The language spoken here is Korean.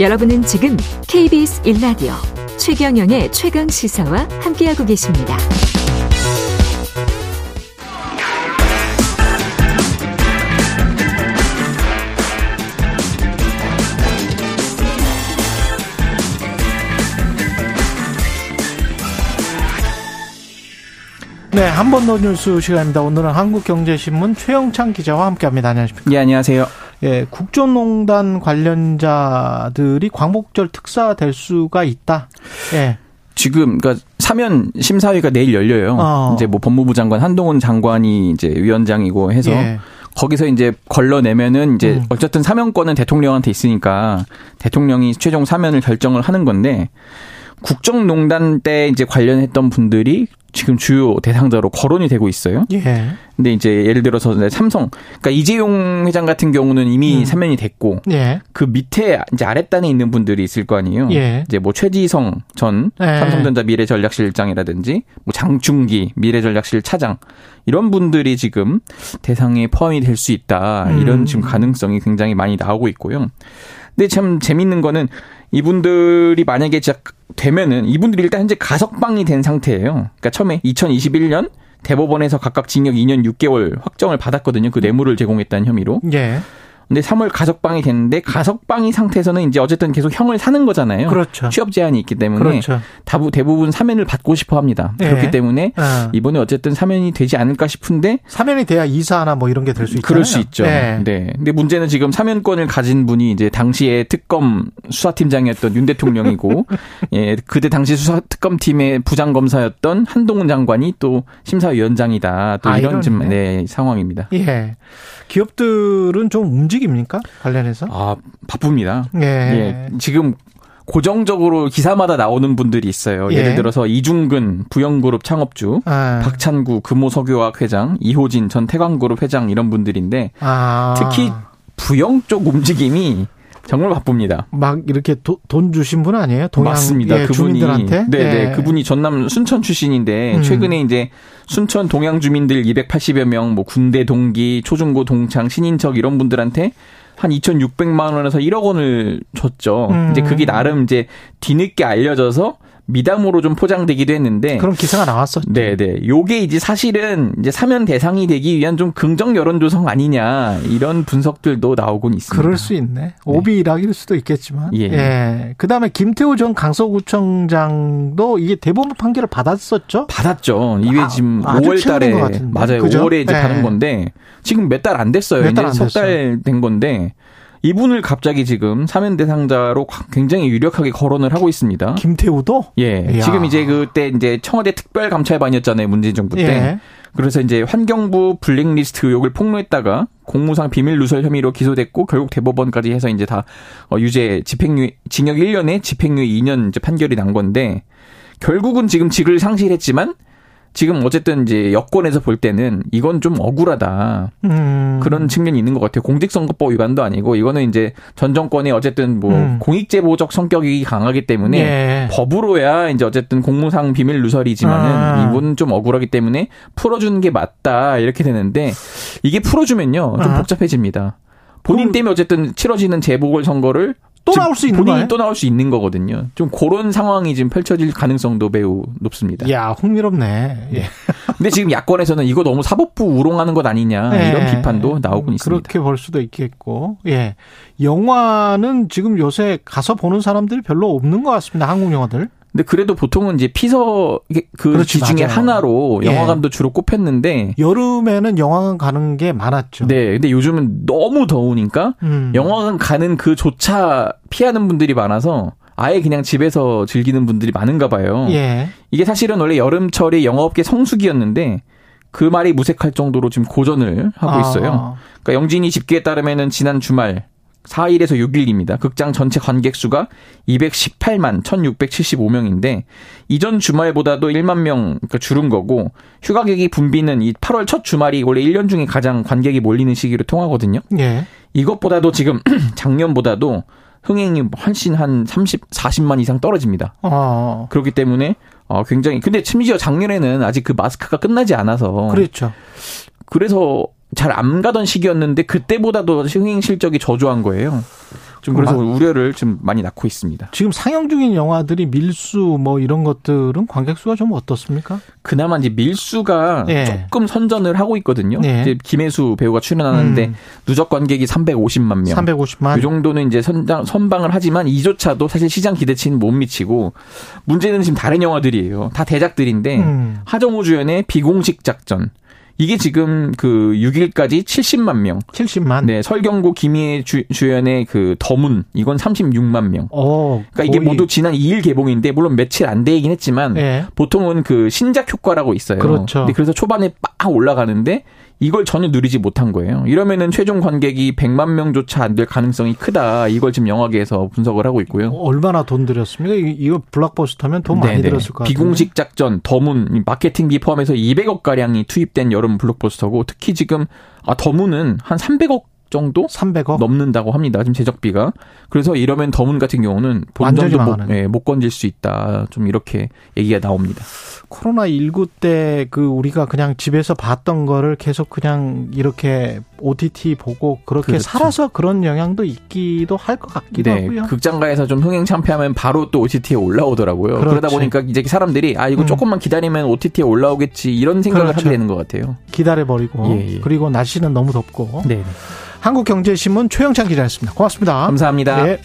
여러분은 지금 KBS 1라디오 최경영의 최강 시사와 함께하고 계십니다. 네, 한 번 더 뉴스 시간입니다. 오늘은 한국경제신문 최영창 기자와 함께합니다. 안녕하십니까? 예, 안녕하세요. 예, 국정농단 관련자들이 광복절 특사 될 수가 있다. 예. 지금 그러니까 사면 심사위가 내일 열려요. 어. 이제 뭐 법무부 장관 한동훈 장관이 이제 위원장이고 해서 예. 거기서 이제 걸러내면은 이제 음. 어쨌든 사면권은 대통령한테 있으니까 대통령이 최종 사면을 결정을 하는 건데 국정농단 때 이제 관련했던 분들이 지금 주요 대상자로 거론이 되고 있어요. 예. 근데 이제 예를 들어서 삼성, 그러니까 이재용 회장 같은 경우는 이미 음. 사면이 됐고, 예. 그 밑에 이제 아랫단에 있는 분들이 있을 거 아니에요. 예. 이제 뭐 최지성 전 예. 삼성전자 미래전략실장이라든지, 뭐 장충기 미래전략실 차장 이런 분들이 지금 대상에 포함이 될 수 있다 이런 음. 지금 가능성이 굉장히 많이 나오고 있고요. 근데 참 재밌는 거는 이분들이 만약에 진짜 되면은 이분들이 일단 현재 가석방이 된 상태예요. 그러니까 처음에 2021년 대법원에서 각각 징역 2년 6개월 확정을 받았거든요. 그 뇌물을 제공했다는 혐의로. 예. 근데 3월 가석방이 됐는데 가석방이 상태에서는 이제 어쨌든 계속 형을 사는 거잖아요. 그렇죠. 취업 제한이 있기 때문에 그렇죠. 다부 대부분 사면을 받고 싶어 합니다. 네. 그렇기 때문에 네. 이번에 어쨌든 사면이 되지 않을까 싶은데 사면이 돼야 이사나 뭐 이런 게 될 수 있잖아요. 그럴 수 있죠. 네. 네. 근데 문제는 지금 사면권을 가진 분이 이제 당시에 특검 수사팀장이었던 윤 대통령이고 예, 그때 당시 수사 특검팀의 부장 검사였던 한동훈 장관이 또 심사위원장이다. 또 아, 이런 좀 네, 상황입니다. 예. 기업들은 좀 움직 입니까? 관련해서? 아, 바쁩니다. 예. 예. 지금 고정적으로 기사마다 나오는 분들이 있어요. 예. 를 들어서 이중근 부영그룹 창업주, 아. 박찬구 금호석유화학 회장, 이호진 전 태광그룹 회장 이런 분들인데 아. 특히 부영 쪽 움직임이 정말 바쁩니다. 막 이렇게 도, 돈 주신 분 아니에요? 동양 맞습니다. 예, 그분이 주민들한테? 네, 네. 예. 그분이 전남 순천 출신인데 음. 최근에 이제 순천 동양 주민들 280여 명, 뭐 군대 동기, 초중고 동창, 신인척 이런 분들한테 한 2,600만 원에서 1억 원을 줬죠. 음. 이제 그게 나름 이제 뒤늦게 알려져서 미담으로 좀 포장되기도 했는데 그런 기사가 나왔었죠. 네, 네. 요게 이제 사실은 이제 사면 대상이 되기 위한 좀 긍정 여론 조성 아니냐 이런 분석들도 나오곤 있습니다. 그럴 수 있네. 오비락일 수도 있겠지만. 예. 예. 그다음에 김태우 전 강서구청장도 이게 대법원 판결을 받았었죠? 받았죠. 이게 아, 지금 5월 달에 맞아요. 그죠? 5월에 이제 예. 받은 건데 지금 몇 달 안 됐어요. 몇 이제 석달 된 건데 이분을 갑자기 지금 사면 대상자로 굉장히 유력하게 거론을 하고 있습니다. 김태우도? 예. 이야. 지금 이제 그때 이제 청와대 특별 감찰반이었잖아요. 문재인 정부 때. 예. 그래서 이제 환경부 블랙리스트 의혹을 폭로했다가 공무상 비밀 누설 혐의로 기소됐고 결국 대법원까지 해서 이제 다 어, 유죄 집행유 징역 1년에 집행유예 2년 이제 판결이 난 건데 결국은 지금 직을 상실했지만 지금 어쨌든 이제 여권에서 볼 때는 이건 좀 억울하다. 음. 그런 측면이 있는 것 같아요. 공직선거법 위반도 아니고 이거는 이제 전 정권의 어쨌든 뭐 음. 공익제보적 성격이 강하기 때문에 예. 법으로야 이제 어쨌든 공무상 비밀 누설이지만은 아. 이분은 좀 억울하기 때문에 풀어주는 게 맞다 이렇게 되는데 이게 풀어주면요 좀 아. 복잡해집니다. 본인 때문에 어쨌든 치러지는 재보궐 선거를 또 나올 수 있는 본인이 거예요? 또 나올 수 있는 거거든요. 좀 그런 상황이 지금 펼쳐질 가능성도 매우 높습니다. 야, 흥미롭네. 예. 근데 지금 야권에서는 이거 너무 사법부 우롱하는 것 아니냐 예. 이런 비판도 나오고 있습니다. 그렇게 볼 수도 있겠고, 예. 영화는 지금 요새 가서 보는 사람들이 별로 없는 것 같습니다. 한국 영화들. 근데 그래도 보통은 이제 피서 그 그렇지, 중에. 하나로 예. 영화관도 예. 주로 꼽혔는데 여름에는 영화관 가는 게 많았죠. 네, 근데 요즘은 너무 더우니까 음. 영화관 가는 그조차 피하는 분들이 많아서 아예 그냥 집에서 즐기는 분들이 많은가 봐요. 예. 이게 사실은 원래 여름철이 영화업계 성수기였는데 그 말이 무색할 정도로 지금 고전을 하고 있어요. 아. 그러니까 영진이 집계에 따르면은 지난 주말 4일에서 6일입니다. 극장 전체 관객 수가 218만 1675명인데 이전 주말보다도 1만 명 그러니까 줄은 거고 휴가객이 붐비는 이 8월 첫 주말이 원래 1년 중에 가장 관객이 몰리는 시기로 통하거든요. 예. 이것보다도 지금 작년보다도 흥행이 훨씬 한 30, 40만 이상 떨어집니다. 어. 그렇기 때문에 어 굉장히 근데 심지어 작년에는 아직 그 마스크가 끝나지 않아서 그렇죠. 그래서 잘 안 가던 시기였는데 그때보다도 흥행 실적이 저조한 거예요. 좀 그래서 우려를 좀 많이 낳고 있습니다. 지금 상영 중인 영화들이 밀수 뭐 이런 것들은 관객 수가 좀 어떻습니까? 그나마 이제 밀수가 네. 조금 선전을 하고 있거든요. 네. 이제 김혜수 배우가 출연하는데 음. 누적 관객이 350만 명. 350만. 이 정도는 이제 선장, 선방을 하지만 이조차도 사실 시장 기대치는 못 미치고 문제는 지금 다른 영화들이에요. 다 대작들인데 음. 하정우 주연의 비공식 작전. 이게 지금 그 6일까지 70만 명. 70만. 네, 설경구 김희애 주, 주연의 그 더문 이건 36만 명. 오, 그러니까 이게 모두 지난 2일 개봉인데 물론 며칠 안 되긴 했지만 네. 보통은 그 신작 효과라고 있어요. 그렇죠. 근데 그래서 초반에 빡 올라가는데 이걸 전혀 누리지 못한 거예요. 이러면은 최종 관객이 100만 명조차 안 될 가능성이 크다. 이걸 지금 영화계에서 분석을 하고 있고요. 얼마나 돈 들였습니까? 이거 블락버스터면 돈 많이 네네. 들었을 것 같아요. 비공식 작전, 더문, 마케팅비 포함해서 200억 가량이 투입된 여름 블록버스터고 특히 지금 아 더문은 한 300억 정도 300억 넘는다고 합니다. 지금 제작비가. 그래서 이러면 더문 같은 경우는 본전도 못, 예, 못 건질 수 있다. 좀 이렇게 얘기가 나옵니다. 코로나 19 때 그 우리가 그냥 집에서 봤던 거를 계속 그냥 이렇게 OTT 보고 그렇게 그렇죠. 살아서 그런 영향도 있기도 할 것 같기도 네, 하고요. 극장가에서 좀 흥행 참패하면 바로 또 OTT에 올라오더라고요. 그렇지. 그러다 보니까 이제 사람들이 아 이거 음. 조금만 기다리면 OTT에 올라오겠지 이런 생각을 그렇죠. 하게 되는 것 같아요. 기다려 버리고 예, 예. 그리고 날씨는 너무 덥고. 네. 한국경제신문 최영찬 기자였습니다. 고맙습니다. 감사합니다. 네.